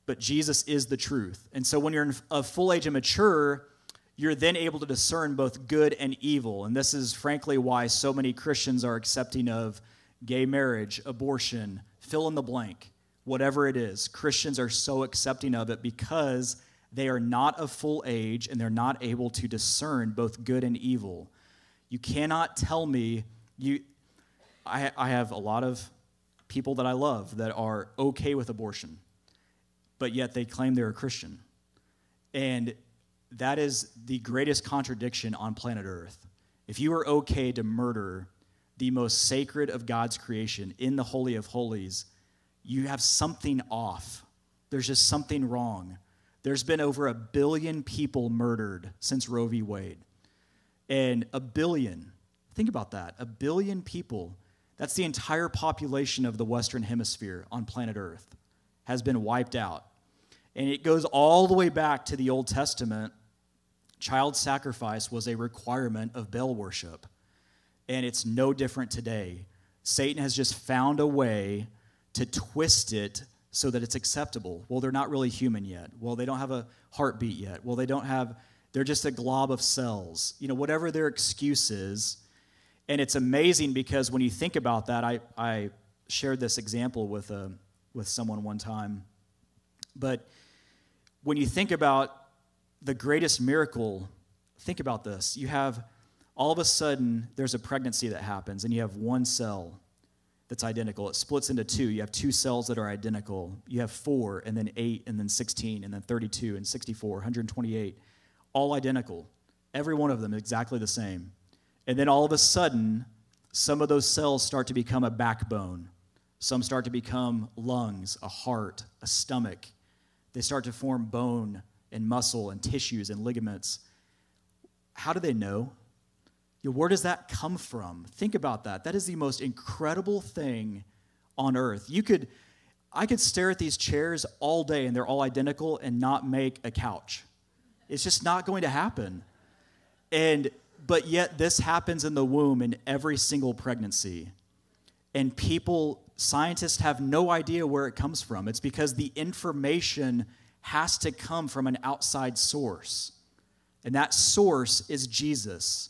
but Jesus is the truth. And so when you're of full age and mature, you're then able to discern both good and evil. And this is frankly why so many Christians are accepting of gay marriage, abortion, fill in the blank whatever it is. Christians are so accepting of it because they are not of full age and they're not able to discern both good and evil. You cannot tell me you I, I have a lot of people that I love that are okay with abortion, but yet they claim they're a Christian. And that is the greatest contradiction on planet Earth. If you are okay to murder the most sacred of God's creation in the Holy of Holies, you have something off. There's just something wrong. There's been over a billion people murdered since Roe v. Wade. And a billion, think about that, a billion people, that's the entire population of the Western Hemisphere on planet Earth, has been wiped out. And it goes all the way back to the Old Testament. Child sacrifice was a requirement of Baal worship. And it's no different today. Satan has just found a way to twist it so that it's acceptable. Well, they're not really human yet. Well, they don't have a heartbeat yet. Well, they don't have, they're just a glob of cells. You know, whatever their excuse is. And it's amazing because when you think about that, I, I shared this example with, a, with someone one time. But when you think about the greatest miracle, think about this. You have all of a sudden, there's a pregnancy that happens, and you have one cell that's identical. It splits into two. You have two cells that are identical. You have four, and then eight, and then 16, and then 32, and 64, 128, all identical. Every one of them exactly the same. And then all of a sudden, some of those cells start to become a backbone. Some start to become lungs, a heart, a stomach. They start to form bone and muscle and tissues and ligaments. How do they know? Where does that come from? Think about that. That is the most incredible thing on earth. You could, I could stare at these chairs all day and they're all identical and not make a couch. It's just not going to happen. And but yet this happens in the womb in every single pregnancy. And people, scientists have no idea where it comes from. It's because the information has to come from an outside source. And that source is Jesus.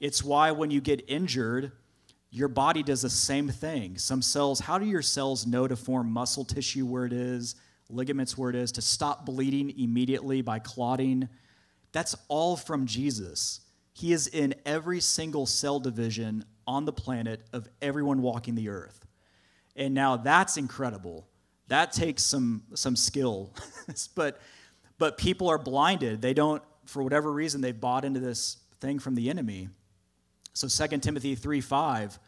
It's why when you get injured, your body does the same thing. Some cells, how do your cells know to form muscle tissue where it is, ligaments where it is, to stop bleeding immediately by clotting? That's all from Jesus. He is in every single cell division on the planet of everyone walking the earth. And now that's incredible. That takes some, some skill. but, but people are blinded. They don't, for whatever reason, they've bought into this thing from the enemy. So 2 Timothy 3 5,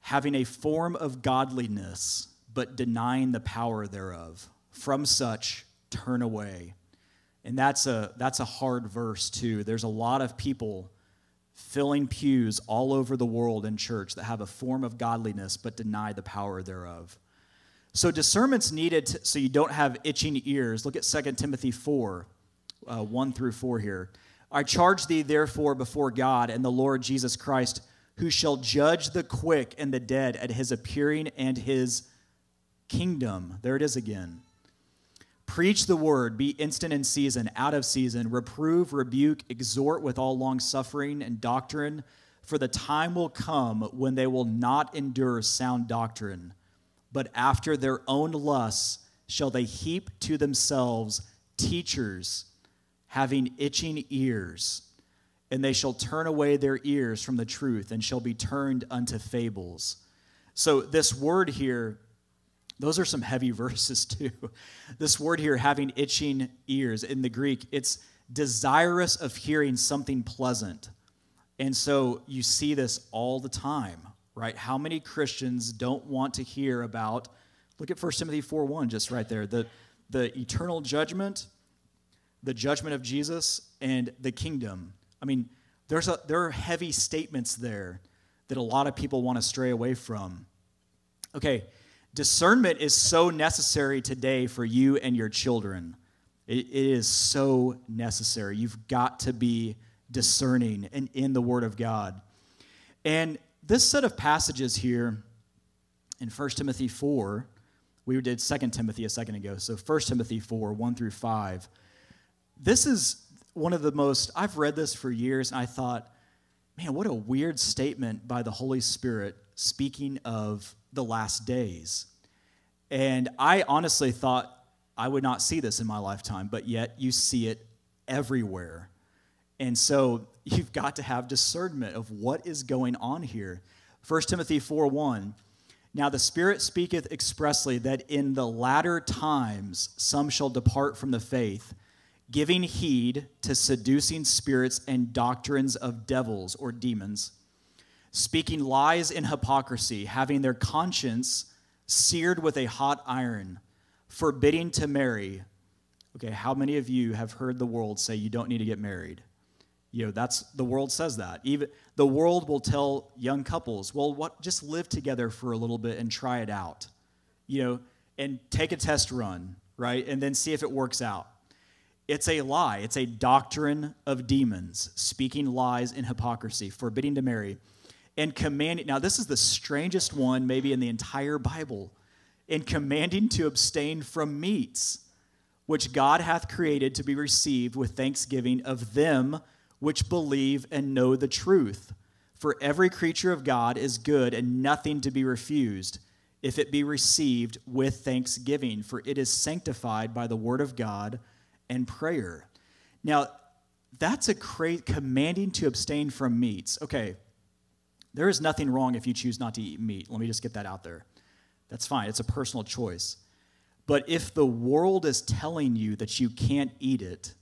having a form of godliness, but denying the power thereof. From such, turn away. And that's a, that's a hard verse, too. There's a lot of people filling pews all over the world in church that have a form of godliness but deny the power thereof. So discernment's needed to, so you don't have itching ears. Look at 2 Timothy 4, uh, 1 through 4 here. I charge thee, therefore, before God and the Lord Jesus Christ, who shall judge the quick and the dead at his appearing and his kingdom. There it is again. Preach the word, be instant in season, out of season, reprove, rebuke, exhort with all long suffering and doctrine, for the time will come when they will not endure sound doctrine, but after their own lusts shall they heap to themselves teachers having itching ears, and they shall turn away their ears from the truth, and shall be turned unto fables. So, this word here, those are some heavy verses too. This word here, having itching ears, in the Greek, it's desirous of hearing something pleasant. And so you see this all the time, right? How many Christians don't want to hear about, look at 1 Timothy 4 1, just right there, the, the eternal judgment, the judgment of Jesus, and the kingdom. I mean, there's a, there are heavy statements there that a lot of people want to stray away from. Okay, discernment is so necessary today for you and your children. it, it is so necessary. You've got to be discerning and in the Word of God. And this set of passages here in 1 Timothy 4, we did 2 Timothy a second ago, so 1 Timothy 4, 1 through 5. This is one of the most, I've read this for years, and I thought, man, what a weird statement by the Holy Spirit speaking of the last days. And I honestly thought I would not see this in my lifetime, but yet you see it everywhere. And so you've got to have discernment of what is going on here. 1 Timothy 4 1. Now the Spirit speaketh expressly that in the latter times some shall depart from the faith, giving heed to seducing spirits and doctrines of devils or demons speaking lies in hypocrisy, having their conscience seared with a hot iron, forbidding to marry. Okay, how many of you have heard the world say you don't need to get married? You know, that's the world says that. Even the world will tell young couples, well, what just live together for a little bit and try it out. You know, and take a test run, right? And then see if it works out. It's a lie. It's a doctrine of demons, speaking lies in hypocrisy, forbidding to marry and commanding. Now, this is the strangest one, maybe in the entire Bible. In commanding to abstain from meats, which God hath created to be received with thanksgiving of them which believe and know the truth. For every creature of God is good and nothing to be refused, if it be received with thanksgiving, for it is sanctified by the word of God and prayer. Now, that's a cra- commanding to abstain from meats. Okay, there is nothing wrong if you choose not to eat meat. Let me just get that out there. That's fine, it's a personal choice. But if the world is telling you that you can't eat it,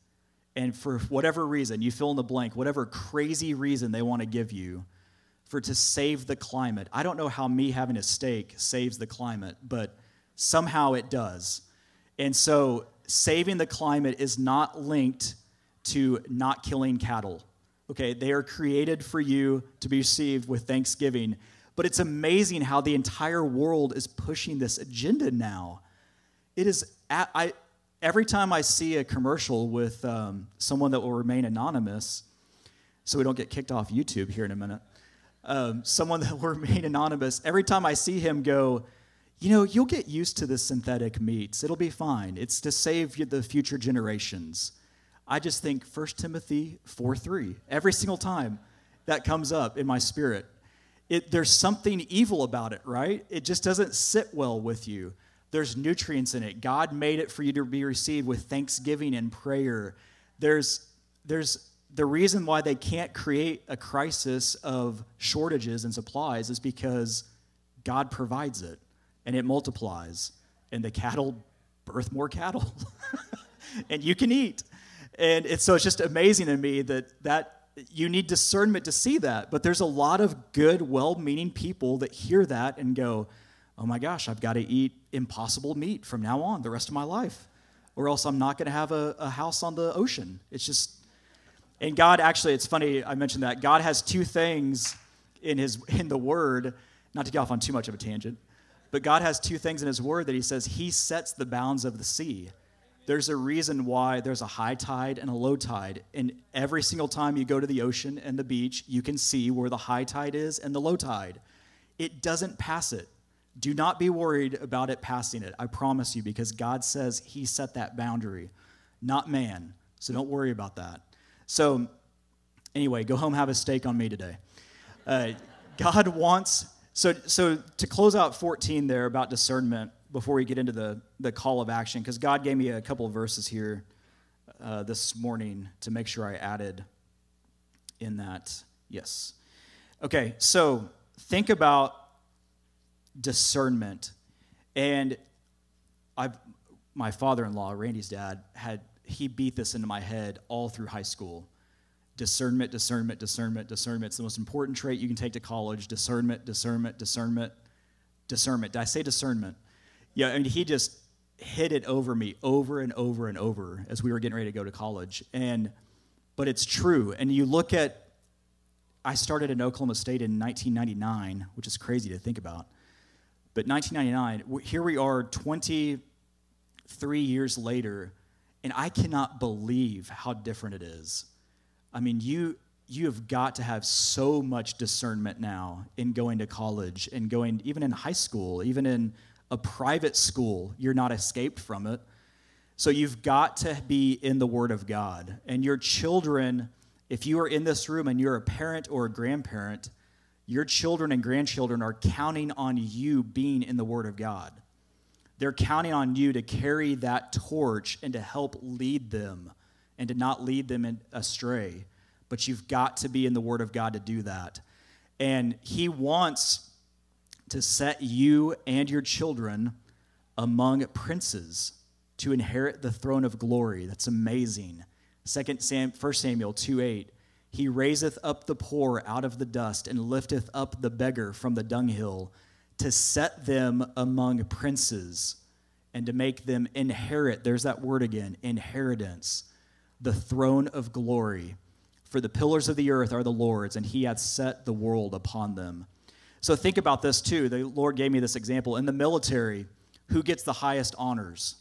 and for whatever reason, you fill in the blank, whatever crazy reason they want to give you for to save the climate. I don't know how me having a steak saves the climate, but somehow it does. And so saving the climate is not linked to not killing cattle Okay, they are created for you to be received with thanksgiving. But it's amazing how the entire world is pushing this agenda now. It is, I, every time I see a commercial with um, someone that will remain anonymous, so we don't get kicked off YouTube here in a minute, um, someone that will remain anonymous, every time I see him go, you know, you'll get used to the synthetic meats. It'll be fine. It's to save the future generations. I just think 1 Timothy 4 3. Every single time that comes up in my spirit, it, there's something evil about it, right? It just doesn't sit well with you. There's nutrients in it. God made it for you to be received with thanksgiving and prayer. There's, there's the reason why they can't create a crisis of shortages and supplies is because God provides it and it multiplies, and the cattle birth more cattle, and you can eat. And it's, so it's just amazing to me that, that you need discernment to see that. But there's a lot of good, well meaning people that hear that and go, oh my gosh, I've got to eat impossible meat from now on the rest of my life, or else I'm not going to have a, a house on the ocean. It's just, and God actually, it's funny I mentioned that. God has two things in, his, in the Word, not to get off on too much of a tangent, but God has two things in His Word that He says He sets the bounds of the sea. There's a reason why there's a high tide and a low tide. And every single time you go to the ocean and the beach, you can see where the high tide is and the low tide. It doesn't pass it. Do not be worried about it passing it. I promise you, because God says He set that boundary, not man. So don't worry about that. So, anyway, go home, have a steak on me today. Uh, God wants, so, so to close out 14 there about discernment, before we get into the, the call of action, because God gave me a couple of verses here uh, this morning to make sure I added in that. Yes. Okay, so think about discernment. And I've, my father in law, Randy's dad, had he beat this into my head all through high school. Discernment, discernment, discernment, discernment. It's the most important trait you can take to college. Discernment, discernment, discernment, discernment. Did I say discernment? Yeah, I mean, he just hit it over me over and over and over as we were getting ready to go to college. And but it's true. And you look at I started in Oklahoma State in 1999, which is crazy to think about. But 1999, here we are 23 years later, and I cannot believe how different it is. I mean, you you have got to have so much discernment now in going to college and going even in high school, even in a private school, you're not escaped from it. So you've got to be in the Word of God. And your children, if you are in this room and you're a parent or a grandparent, your children and grandchildren are counting on you being in the Word of God. They're counting on you to carry that torch and to help lead them and to not lead them astray. But you've got to be in the Word of God to do that. And He wants to set you and your children among princes to inherit the throne of glory. That's amazing. Second Sam, 1 Samuel 2 8. He raiseth up the poor out of the dust and lifteth up the beggar from the dunghill to set them among princes and to make them inherit, there's that word again, inheritance, the throne of glory. For the pillars of the earth are the Lord's, and he hath set the world upon them. So think about this too. The Lord gave me this example. In the military, who gets the highest honors?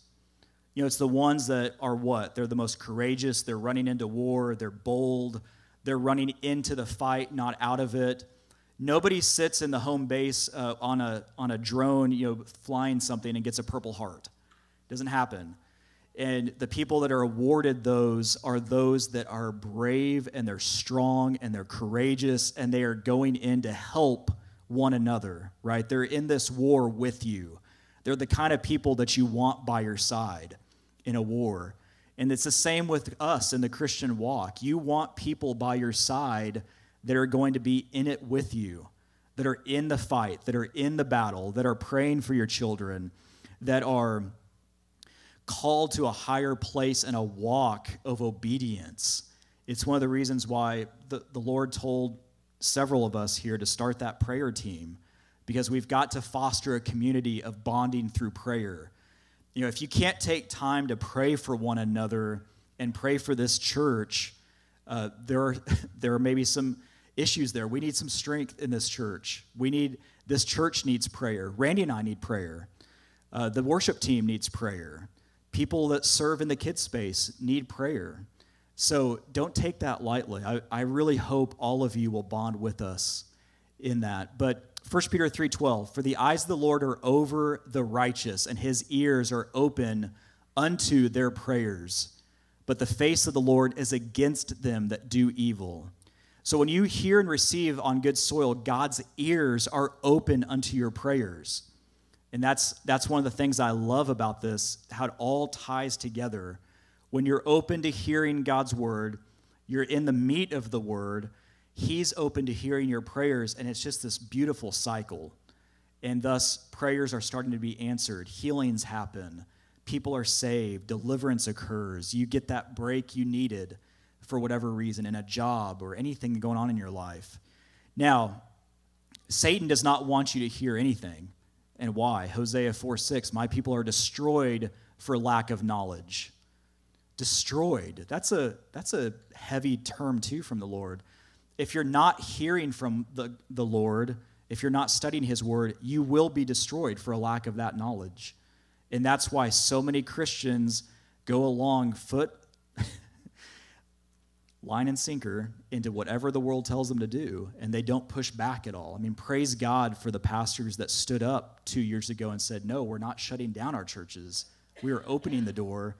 You know, it's the ones that are what? They're the most courageous, they're running into war, they're bold, they're running into the fight, not out of it. Nobody sits in the home base uh, on, a, on a drone, you know, flying something and gets a Purple Heart. It doesn't happen. And the people that are awarded those are those that are brave and they're strong and they're courageous and they are going in to help one another, right? They're in this war with you. They're the kind of people that you want by your side in a war. And it's the same with us in the Christian walk. You want people by your side that are going to be in it with you, that are in the fight, that are in the battle, that are praying for your children, that are called to a higher place and a walk of obedience. It's one of the reasons why the, the Lord told several of us here to start that prayer team because we've got to foster a community of bonding through prayer. You know, if you can't take time to pray for one another and pray for this church, uh, there are there are maybe some issues there. We need some strength in this church. We need this church needs prayer. Randy and I need prayer. Uh, the worship team needs prayer. People that serve in the kids space need prayer. So don't take that lightly. I, I really hope all of you will bond with us in that. But 1 Peter 3:12, for the eyes of the Lord are over the righteous, and his ears are open unto their prayers. But the face of the Lord is against them that do evil. So when you hear and receive on good soil, God's ears are open unto your prayers. And that's, that's one of the things I love about this, how it all ties together when you're open to hearing God's word, you're in the meat of the word, He's open to hearing your prayers, and it's just this beautiful cycle. And thus, prayers are starting to be answered, healings happen, people are saved, deliverance occurs. You get that break you needed for whatever reason in a job or anything going on in your life. Now, Satan does not want you to hear anything. And why? Hosea 4 6, my people are destroyed for lack of knowledge destroyed. That's a, that's a heavy term, too, from the Lord. If you're not hearing from the, the Lord, if you're not studying His Word, you will be destroyed for a lack of that knowledge. And that's why so many Christians go along foot, line and sinker into whatever the world tells them to do, and they don't push back at all. I mean, praise God for the pastors that stood up two years ago and said, No, we're not shutting down our churches. We are opening the door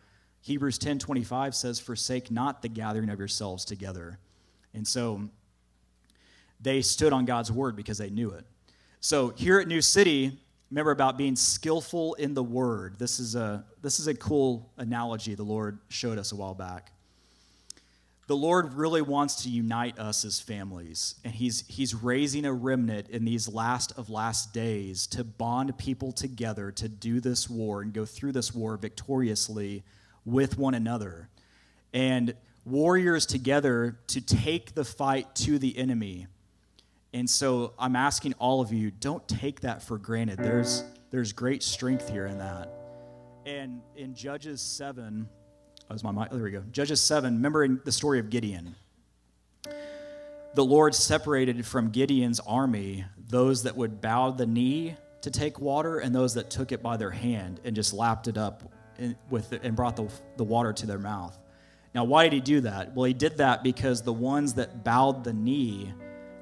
Hebrews 10:25 says forsake not the gathering of yourselves together. And so they stood on God's word because they knew it. So here at New City, remember about being skillful in the word. This is a this is a cool analogy the Lord showed us a while back. The Lord really wants to unite us as families, and He's, he's raising a remnant in these last of last days to bond people together to do this war and go through this war victoriously with one another. And warriors together to take the fight to the enemy. And so I'm asking all of you, don't take that for granted. There's, there's great strength here in that. And in Judges 7, was my mic. There we go. Judges 7, remember the story of Gideon. The Lord separated from Gideon's army those that would bow the knee to take water and those that took it by their hand and just lapped it up in, with and brought the, the water to their mouth. Now, why did he do that? Well, he did that because the ones that bowed the knee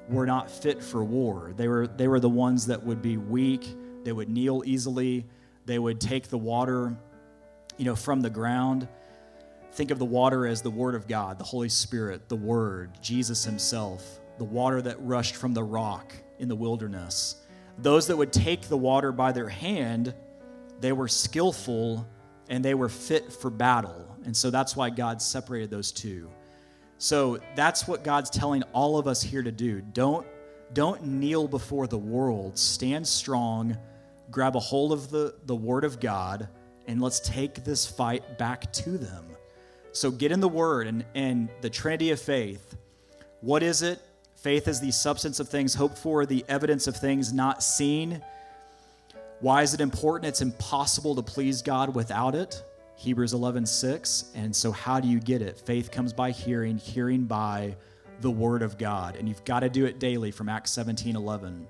were not fit for war. They were, they were the ones that would be weak, they would kneel easily, they would take the water you know, from the ground. Think of the water as the Word of God, the Holy Spirit, the Word, Jesus Himself, the water that rushed from the rock in the wilderness. Those that would take the water by their hand, they were skillful and they were fit for battle. And so that's why God separated those two. So that's what God's telling all of us here to do. Don't, don't kneel before the world. Stand strong, grab a hold of the, the Word of God, and let's take this fight back to them. So get in the Word and, and the Trinity of faith. What is it? Faith is the substance of things hoped for, the evidence of things not seen. Why is it important? It's impossible to please God without it. Hebrews 11, 6. And so, how do you get it? Faith comes by hearing, hearing by the Word of God. And you've got to do it daily from Acts 17, 11.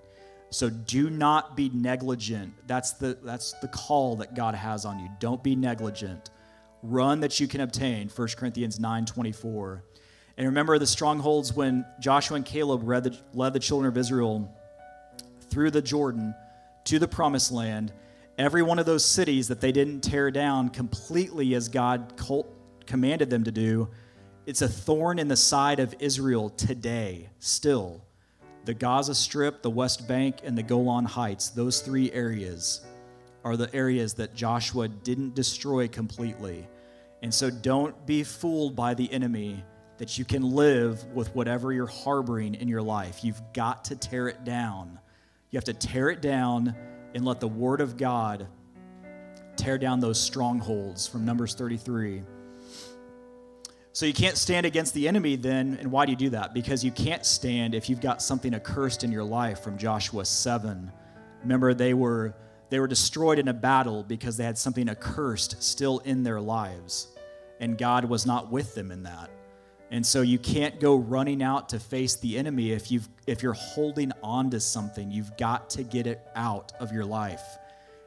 So do not be negligent. That's the, that's the call that God has on you. Don't be negligent run that you can obtain 1 corinthians 9.24 and remember the strongholds when joshua and caleb the, led the children of israel through the jordan to the promised land. Every one of those cities that they didn't tear down completely as god commanded them to do it's a thorn in the side of israel today still. The gaza strip the west bank and the golan heights those three areas are the areas that Joshua didn't destroy completely. And so don't be fooled by the enemy that you can live with whatever you're harboring in your life. You've got to tear it down. You have to tear it down and let the Word of God tear down those strongholds from Numbers 33. So you can't stand against the enemy then. And why do you do that? Because you can't stand if you've got something accursed in your life from Joshua 7. Remember, they were they were destroyed in a battle because they had something accursed still in their lives, and God was not with them in that. And so you can't go running out to face the enemy if you've if you're holding on to something. You've got to get it out of your life.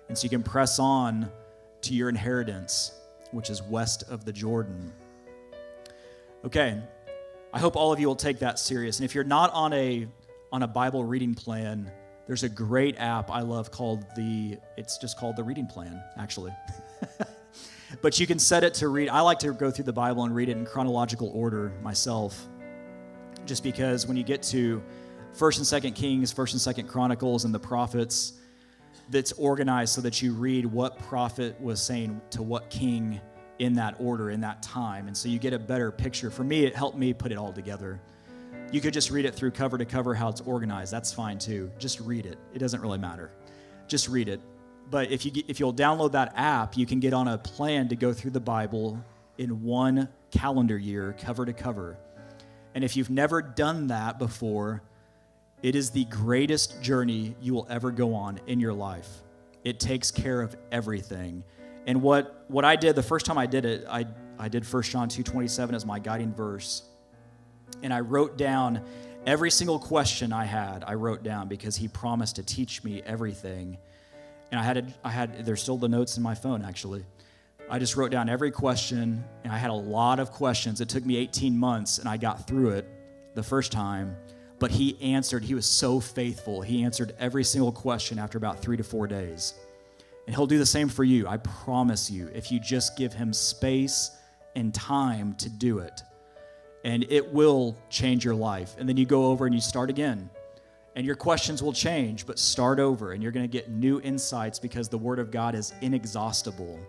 And so you can press on to your inheritance, which is west of the Jordan. Okay. I hope all of you will take that serious. And if you're not on a on a Bible reading plan, there's a great app I love called the, it's just called the Reading Plan, actually. but you can set it to read. I like to go through the Bible and read it in chronological order myself, just because when you get to First and Second Kings, First and Second Chronicles, and the prophets, that's organized so that you read what prophet was saying to what king in that order, in that time. And so you get a better picture. For me, it helped me put it all together. You could just read it through cover to cover how it's organized. That's fine too. Just read it. It doesn't really matter. Just read it. But if you if you'll download that app, you can get on a plan to go through the Bible in one calendar year, cover to cover. And if you've never done that before, it is the greatest journey you will ever go on in your life. It takes care of everything. And what, what I did the first time I did it, I, I did 1 John 2.27 as my guiding verse and I wrote down every single question I had. I wrote down because he promised to teach me everything. And I had, a, I had, there's still the notes in my phone actually. I just wrote down every question, and I had a lot of questions. It took me 18 months, and I got through it the first time. But he answered, he was so faithful. He answered every single question after about three to four days. And he'll do the same for you, I promise you, if you just give him space and time to do it and it will change your life. And then you go over and you start again. And your questions will change, but start over, and you're going to get new insights because the Word of God is inexhaustible.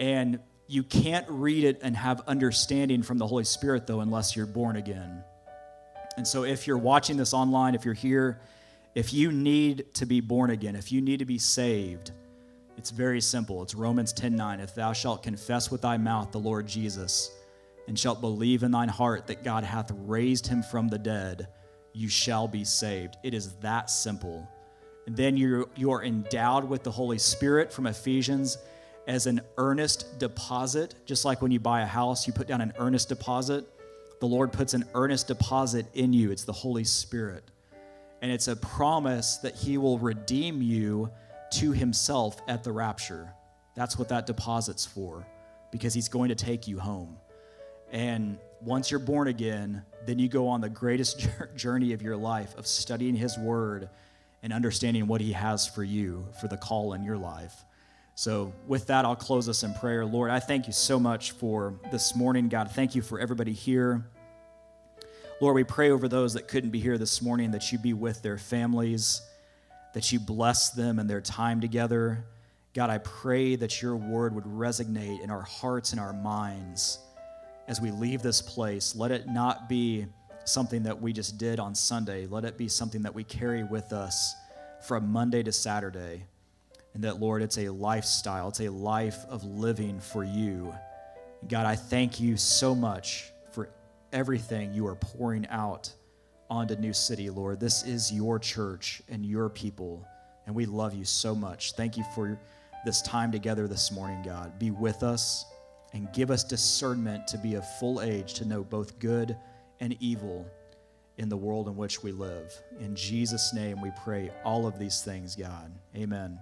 And You can't read it and have understanding from the Holy Spirit, though, unless you're born again. And so, if you're watching this online, if you're here, if you need to be born again, if you need to be saved, it's very simple. It's Romans 10 9. If thou shalt confess with thy mouth the Lord Jesus, and shalt believe in thine heart that God hath raised him from the dead, you shall be saved. It is that simple. And then you you are endowed with the Holy Spirit from Ephesians as an earnest deposit, just like when you buy a house, you put down an earnest deposit. The Lord puts an earnest deposit in you. It's the Holy Spirit. And it's a promise that He will redeem you to Himself at the rapture. That's what that deposit's for, because He's going to take you home. And once you're born again, then you go on the greatest journey of your life of studying His Word and understanding what He has for you for the call in your life. So, with that, I'll close us in prayer. Lord, I thank you so much for this morning. God, thank you for everybody here. Lord, we pray over those that couldn't be here this morning that you be with their families, that you bless them and their time together. God, I pray that your word would resonate in our hearts and our minds as we leave this place. Let it not be something that we just did on Sunday, let it be something that we carry with us from Monday to Saturday. And that, Lord, it's a lifestyle, it's a life of living for you. God, I thank you so much for everything you are pouring out onto New City, Lord. This is your church and your people, and we love you so much. Thank you for this time together this morning, God. Be with us and give us discernment to be of full age to know both good and evil in the world in which we live. In Jesus' name we pray all of these things, God. Amen.